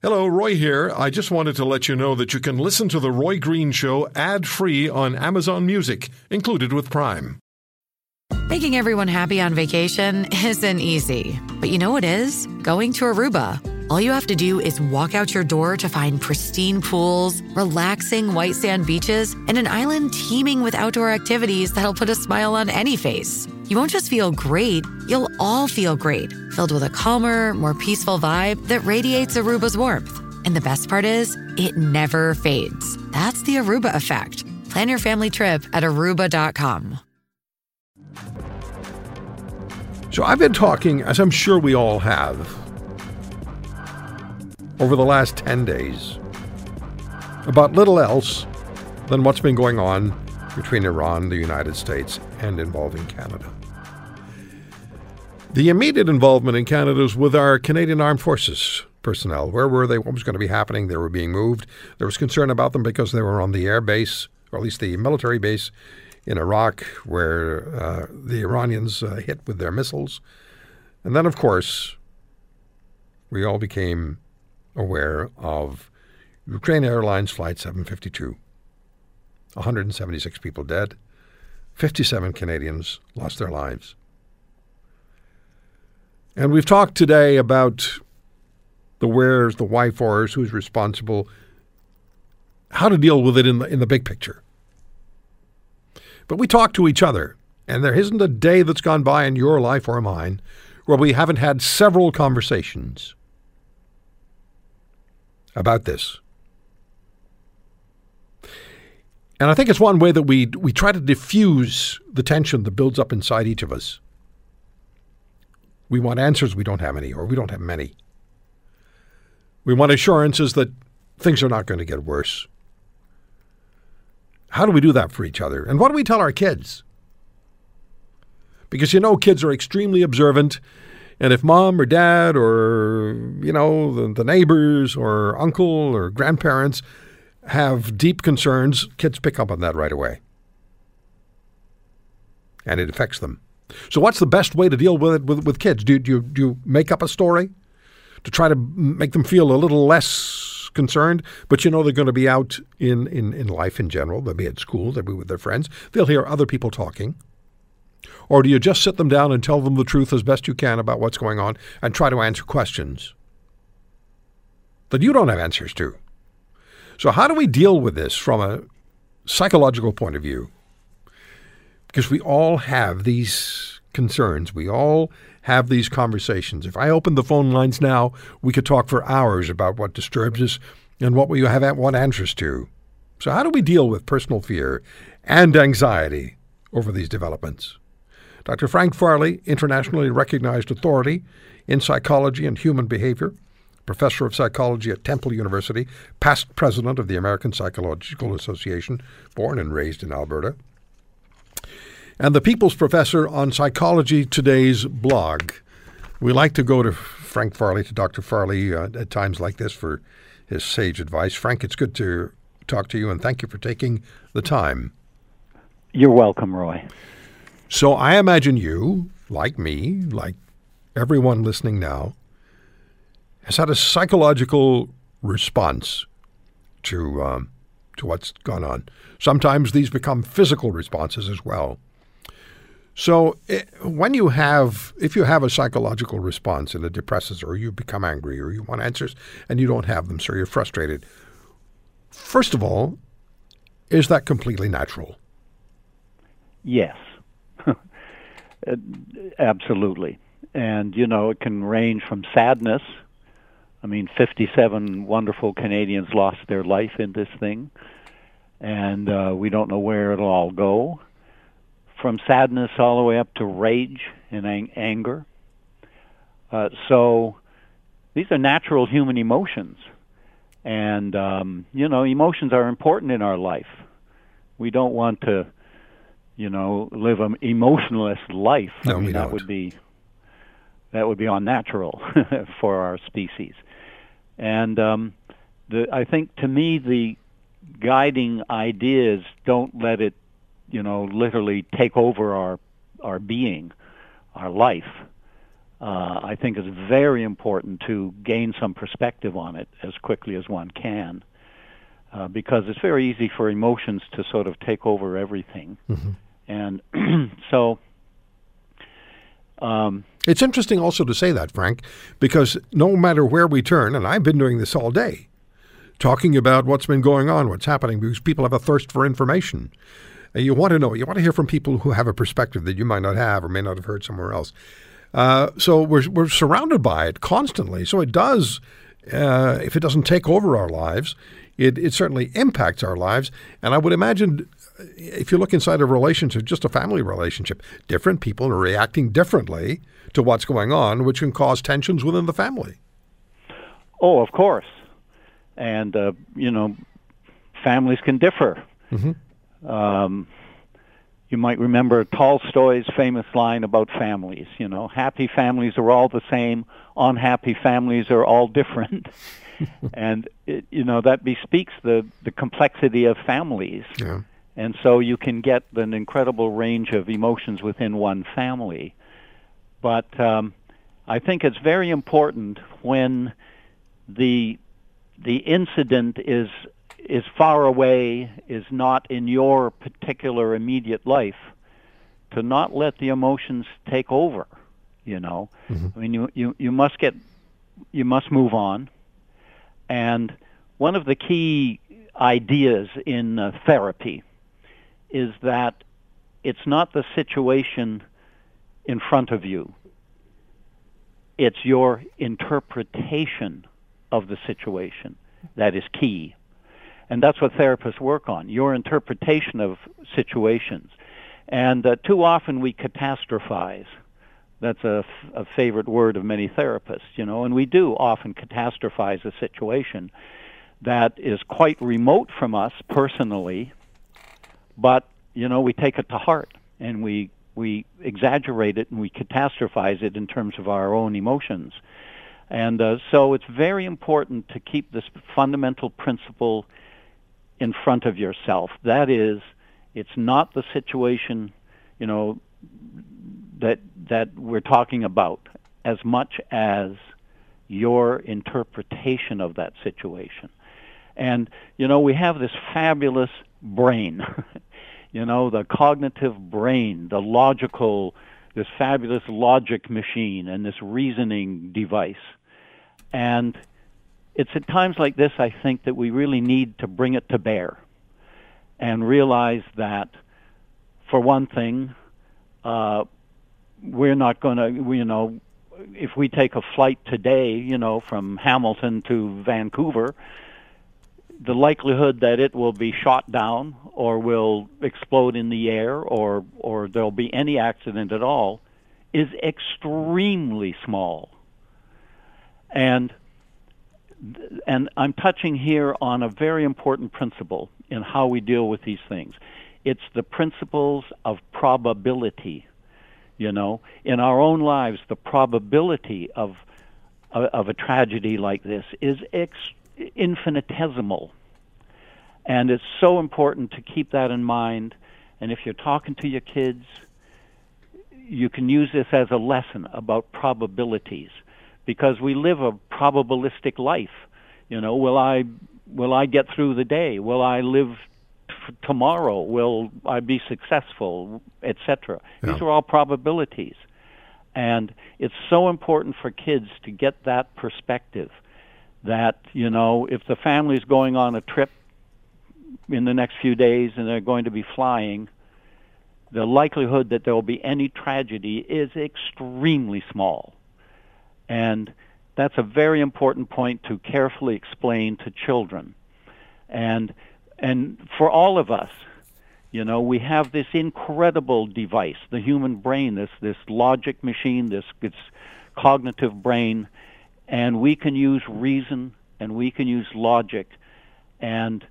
Hello, Roy here. I just wanted to let you know that you can listen to The Roy Green Show ad free on Amazon Music, included with Prime. Making everyone happy on vacation isn't easy, but you know what is? Going to Aruba. All you have to do is walk out your door to find pristine pools, relaxing white sand beaches, and an island teeming with outdoor activities that'll put a smile on any face. You won't just feel great, you'll all feel great, filled with a calmer, more peaceful vibe that radiates Aruba's warmth. And the best part is, it never fades. That's the Aruba effect. Plan your family trip at aruba.com. So I've been talking, as I'm sure we all have, over the last 10 days about little else than what's been going on between Iran, the United States, and involving Canada. The immediate involvement in Canada is with our Canadian Armed Forces personnel. Where were they? What was going to be happening? They were being moved. There was concern about them because they were on the air base, or at least the military base in Iraq, where uh, the Iranians uh, hit with their missiles. And then, of course, we all became aware of Ukraine Airlines Flight 752. 176 people dead, 57 Canadians lost their lives. And we've talked today about the wheres, the why fors, who's responsible, how to deal with it in the, in the big picture. But we talk to each other, and there isn't a day that's gone by in your life or mine where we haven't had several conversations about this. And I think it's one way that we we try to diffuse the tension that builds up inside each of us. We want answers, we don't have any, or we don't have many. We want assurances that things are not going to get worse. How do we do that for each other? And what do we tell our kids? Because you know, kids are extremely observant. And if mom or dad or, you know, the, the neighbors or uncle or grandparents have deep concerns, kids pick up on that right away. And it affects them. So, what's the best way to deal with it with, with kids? Do, do, you, do you make up a story to try to make them feel a little less concerned? But you know they're going to be out in, in, in life in general. They'll be at school, they'll be with their friends, they'll hear other people talking. Or do you just sit them down and tell them the truth as best you can about what's going on and try to answer questions that you don't have answers to? So, how do we deal with this from a psychological point of view? Because we all have these concerns. We all have these conversations. If I open the phone lines now, we could talk for hours about what disturbs us and what we have want answers to. So, how do we deal with personal fear and anxiety over these developments? Dr. Frank Farley, internationally recognized authority in psychology and human behavior, professor of psychology at Temple University, past president of the American Psychological Association, born and raised in Alberta, and the People's Professor on Psychology Today's blog. We like to go to Frank Farley, to Dr. Farley uh, at times like this for his sage advice. Frank, it's good to talk to you, and thank you for taking the time. You're welcome, Roy. So I imagine you, like me, like everyone listening now, has had a psychological response to um, to what's gone on. Sometimes these become physical responses as well. So eh, when you have, if you have a psychological response and it depresses, or you become angry, or you want answers and you don't have them, so you're frustrated. First of all, is that completely natural? Yes. Absolutely. And, you know, it can range from sadness. I mean, 57 wonderful Canadians lost their life in this thing, and uh, we don't know where it'll all go. From sadness all the way up to rage and ang- anger. Uh, so these are natural human emotions. And, um, you know, emotions are important in our life. We don't want to you know, live an emotionless life. No, I mean, we that don't. would be that would be unnatural for our species. And um, the, I think to me the guiding ideas don't let it, you know, literally take over our our being, our life. uh, I think it's very important to gain some perspective on it as quickly as one can, uh, because it's very easy for emotions to sort of take over everything, Mm-hmm. and so. Um, It's interesting also to say that, Frank, because no matter where we turn, and I've been doing this all day, talking about what's been going on, what's happening, because people have a thirst for information. And you want to know, you want to hear from people who have a perspective that you might not have or may not have heard somewhere else. Uh, so we're, we're surrounded by it constantly. So it does, uh, if it doesn't take over our lives, it, it certainly impacts our lives. And I would imagine if you look inside a relationship, just a family relationship, different people are reacting differently to what's going on, which can cause tensions within the family. Oh, of course. And, uh, you know, families can differ. Um, you might remember Tolstoy's famous line about families. You know, happy families are all the same, unhappy families are all different. and, it, you know, that bespeaks the, the complexity of families. Yeah. And so you can get an incredible range of emotions within one family. But um, I think it's very important when the the incident is is far away, is not in your particular immediate life, to not let the emotions take over. You know, I mean, you, you you must get you must move on. And one of the key ideas in uh, therapy is that it's not the situation in front of you. It's your interpretation of the situation that is key. And that's what therapists work on, your interpretation of situations. And uh, too often we catastrophize. That's a, f- a favorite word of many therapists, you know, and we do often catastrophize a situation that is quite remote from us personally, but, you know, we take it to heart and we, we exaggerate it and we catastrophize it in terms of our own emotions. And uh, so it's very important to keep this fundamental principle in front of yourself. That is, it's not the situation, you know, that that we're talking about as much as your interpretation of that situation. And you know, we have this fabulous brain. you know, the cognitive brain, the logical this fabulous logic machine and this reasoning device. And it's at times like this, I think, that we really need to bring it to bear and realize that, for one thing, uh, we're not going to, you know, if we take a flight today, you know, from Hamilton to Vancouver, the likelihood that it will be shot down or will explode in the air or or there'll be any accident at all is extremely small. And and I'm touching here on a very important principle in how we deal with these things. It's the principles of probability. You know, in our own lives, the probability of of a tragedy like this is ex- infinitesimal. And it's so important to keep that in mind. And if you're talking to your kids, you can use this as a lesson about probabilities because we live a probabilistic life. You know, will I will I get through the day? Will I live t- tomorrow? Will I be successful, etc. Yeah. These are all probabilities. And it's so important for kids to get that perspective that, you know, if the family's going on a trip in the next few days and they're going to be flying, the likelihood that there will be any tragedy is extremely small. And that's a very important point to carefully explain to children. And and for all of us, you know, we have this incredible device, the human brain, this this logic machine, this this cognitive brain, and we can use reason and we can use logic and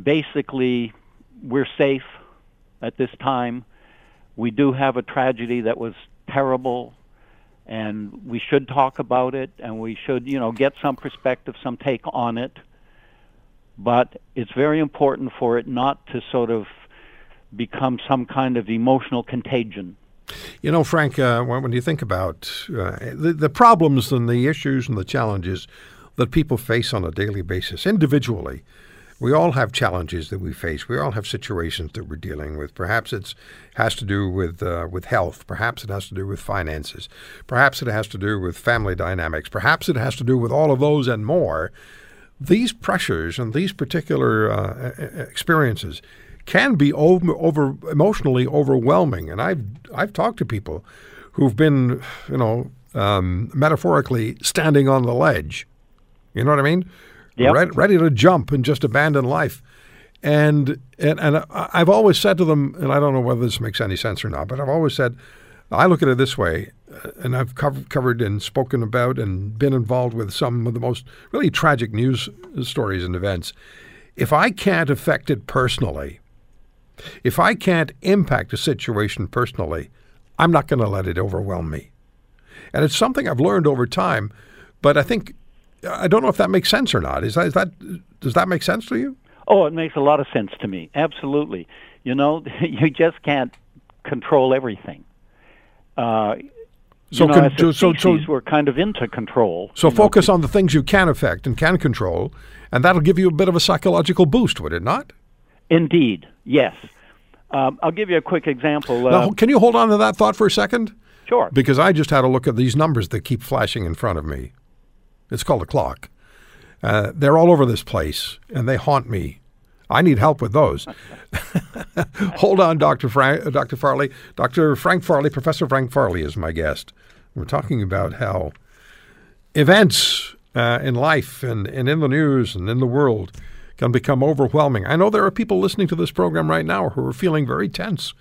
basically we're safe at this time. We do have a tragedy that was terrible and we should talk about it and we should, you know, get some perspective, some take on it. But it's very important for it not to sort of become some kind of emotional contagion. You know, Frank, uh, when, you think about uh, the, the problems and the issues and the challenges that people face on a daily basis individually, we all have challenges that we face. We all have situations that we're dealing with. Perhaps it has to do with uh, with health. Perhaps it has to do with finances. Perhaps it has to do with family dynamics. Perhaps it has to do with all of those and more. These pressures and these particular uh, experiences can be over, over emotionally overwhelming. And I've I've talked to people who've been, you know, um, metaphorically standing on the ledge. You know what I mean? yep. ready, ready to jump and just abandon life. And, and and I've always said to them, and I don't know whether this makes any sense or not, but I've always said, I look at it this way, uh, and I've covered, covered and spoken about and been involved with some of the most really tragic news stories and events. If I can't affect it personally, if I can't impact a situation personally, I'm not going to let it overwhelm me. And it's something I've learned over time, but I think I don't know if that makes sense or not. Is that, is that does that make sense to you? Oh, it makes a lot of sense to me. Absolutely. You know, you just can't control everything. Uh, so, you know, con- as so, so, we're kind of into control. So focus know, on the things you can affect and can control, and that'll give you a bit of a psychological boost, would it not? Indeed, yes. Um, I'll give you a quick example. Uh, now, can you hold on to that thought for a second? Sure. Because I just had a look at these numbers that keep flashing in front of me. It's called a clock. Uh, they're all over this place, and they haunt me. I need help with those. Hold on, Dr. Frank, uh, Dr. Farley. Dr. Frank Farley, Professor Frank Farley is my guest. We're talking about how events uh, in life and, and in the news and in the world can become overwhelming. I know there are people listening to this program right now who are feeling very tense.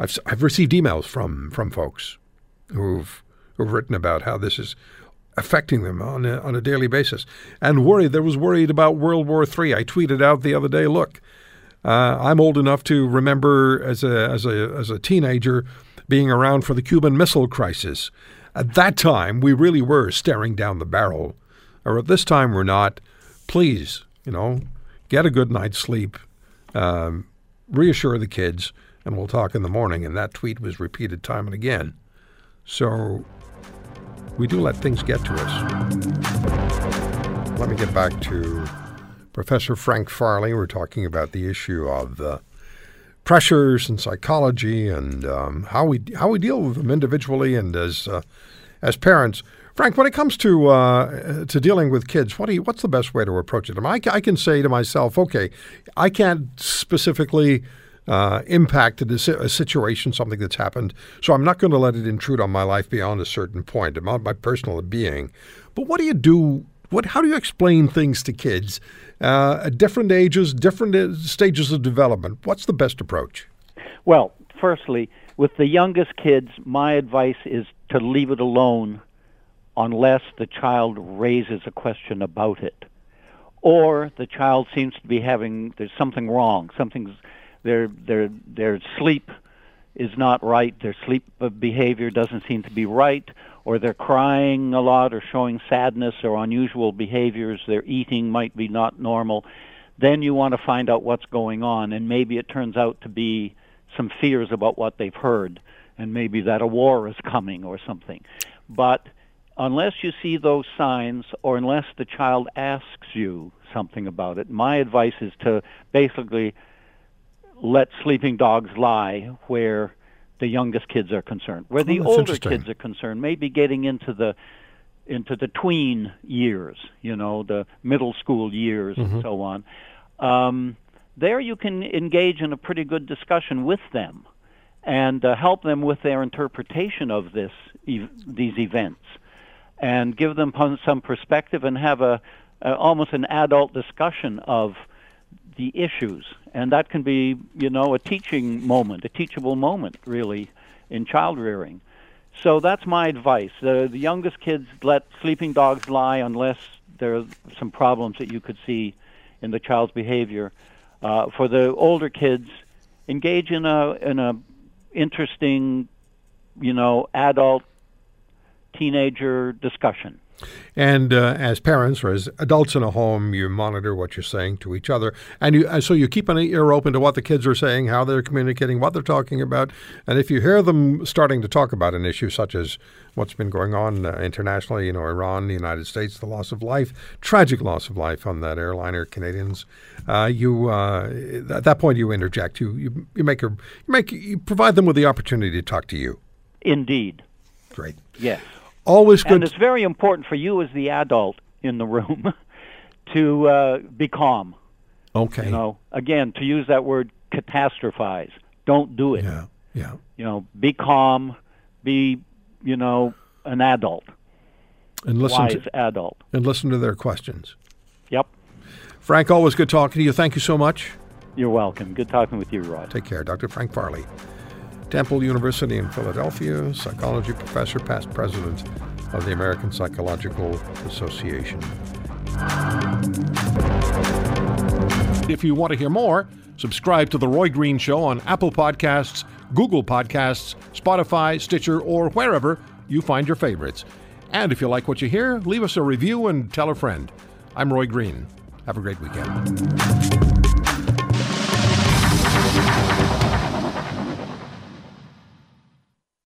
I've, I've received emails from, from folks who've, who've written about how this is affecting them on a, on a daily basis. And worried, there was worried about World War III. I tweeted out the other day, look, uh, I'm old enough to remember as a, as, a, as a teenager being around for the Cuban Missile Crisis. At that time, we really were staring down the barrel. Or at this time, we're not. Please, you know, get a good night's sleep, um, reassure the kids, and we'll talk in the morning. And that tweet was repeated time and again. So we do let things get to us. Let me get back to Professor Frank Farley. We're talking about the issue of the pressures and psychology and um, how we how we deal with them individually and as uh, as parents. Frank, when it comes to uh, to dealing with kids, what do you, what's the best way to approach it? I, I can say to myself, okay, I can't specifically uh, impacted a, a, situation, something that's happened. So I'm not going to let it intrude on my life beyond a certain point, about my personal being. But what do you do? What? How do you explain things to kids uh, at different ages, different uh, stages of development? What's the best approach? Well, firstly, with the youngest kids, my advice is to leave it alone unless the child raises a question about it or the child seems to be having there's something wrong something's their their their sleep is not right, their sleep behavior doesn't seem to be right, or they're crying a lot or showing sadness or unusual behaviors, their eating might be not normal, then you want to find out what's going on and maybe it turns out to be some fears about what they've heard and maybe that a war is coming or something. But unless you see those signs or unless the child asks you something about it, my advice is to basically let sleeping dogs lie where the youngest kids are concerned. Where the oh, older kids are concerned, maybe getting into the into the tween years, you know, the middle school years mm-hmm. and so on. Um, there you can engage in a pretty good discussion with them and uh, help them with their interpretation of this e- these events and give them some perspective and have a, a almost an adult discussion of the issues, and that can be, you know, a teaching moment, a teachable moment, really, in child rearing. So that's my advice. The, the youngest kids let sleeping dogs lie unless there are some problems that you could see in the child's behavior. Uh, for the older kids, engage in a in a interesting, you know, adult teenager discussion. And uh, as parents or as adults in a home, you monitor what you're saying to each other, and you uh, so you keep an ear open to what the kids are saying, how they're communicating, what they're talking about, and if you hear them starting to talk about an issue such as what's been going on uh, internationally, you know, Iran, the United States, the loss of life, tragic loss of life on that airliner, Canadians, uh, you uh, at that point you interject, you you, you make a, you make you provide them with the opportunity to talk to you. Indeed. Great. Yes. Always good. And it's very important for you as the adult in the room to uh, be calm. okay. You know, again, to use that word catastrophize. Don't do it. Yeah. Yeah. You know, be calm, be, you know, an adult, And listen wise to, adult. and listen to their questions. Yep. Frank, always good talking to you. Thank you so much. You're welcome. Good talking with you, Rod. Take care. Dr. Frank Farley, Temple University in Philadelphia, psychology professor, past president of the American Psychological Association. If you want to hear more, subscribe to The Roy Green Show on Apple Podcasts, Google Podcasts, Spotify, Stitcher, or wherever you find your favorites. And if you like what you hear, leave us a review and tell a friend. I'm Roy Green. Have a great weekend.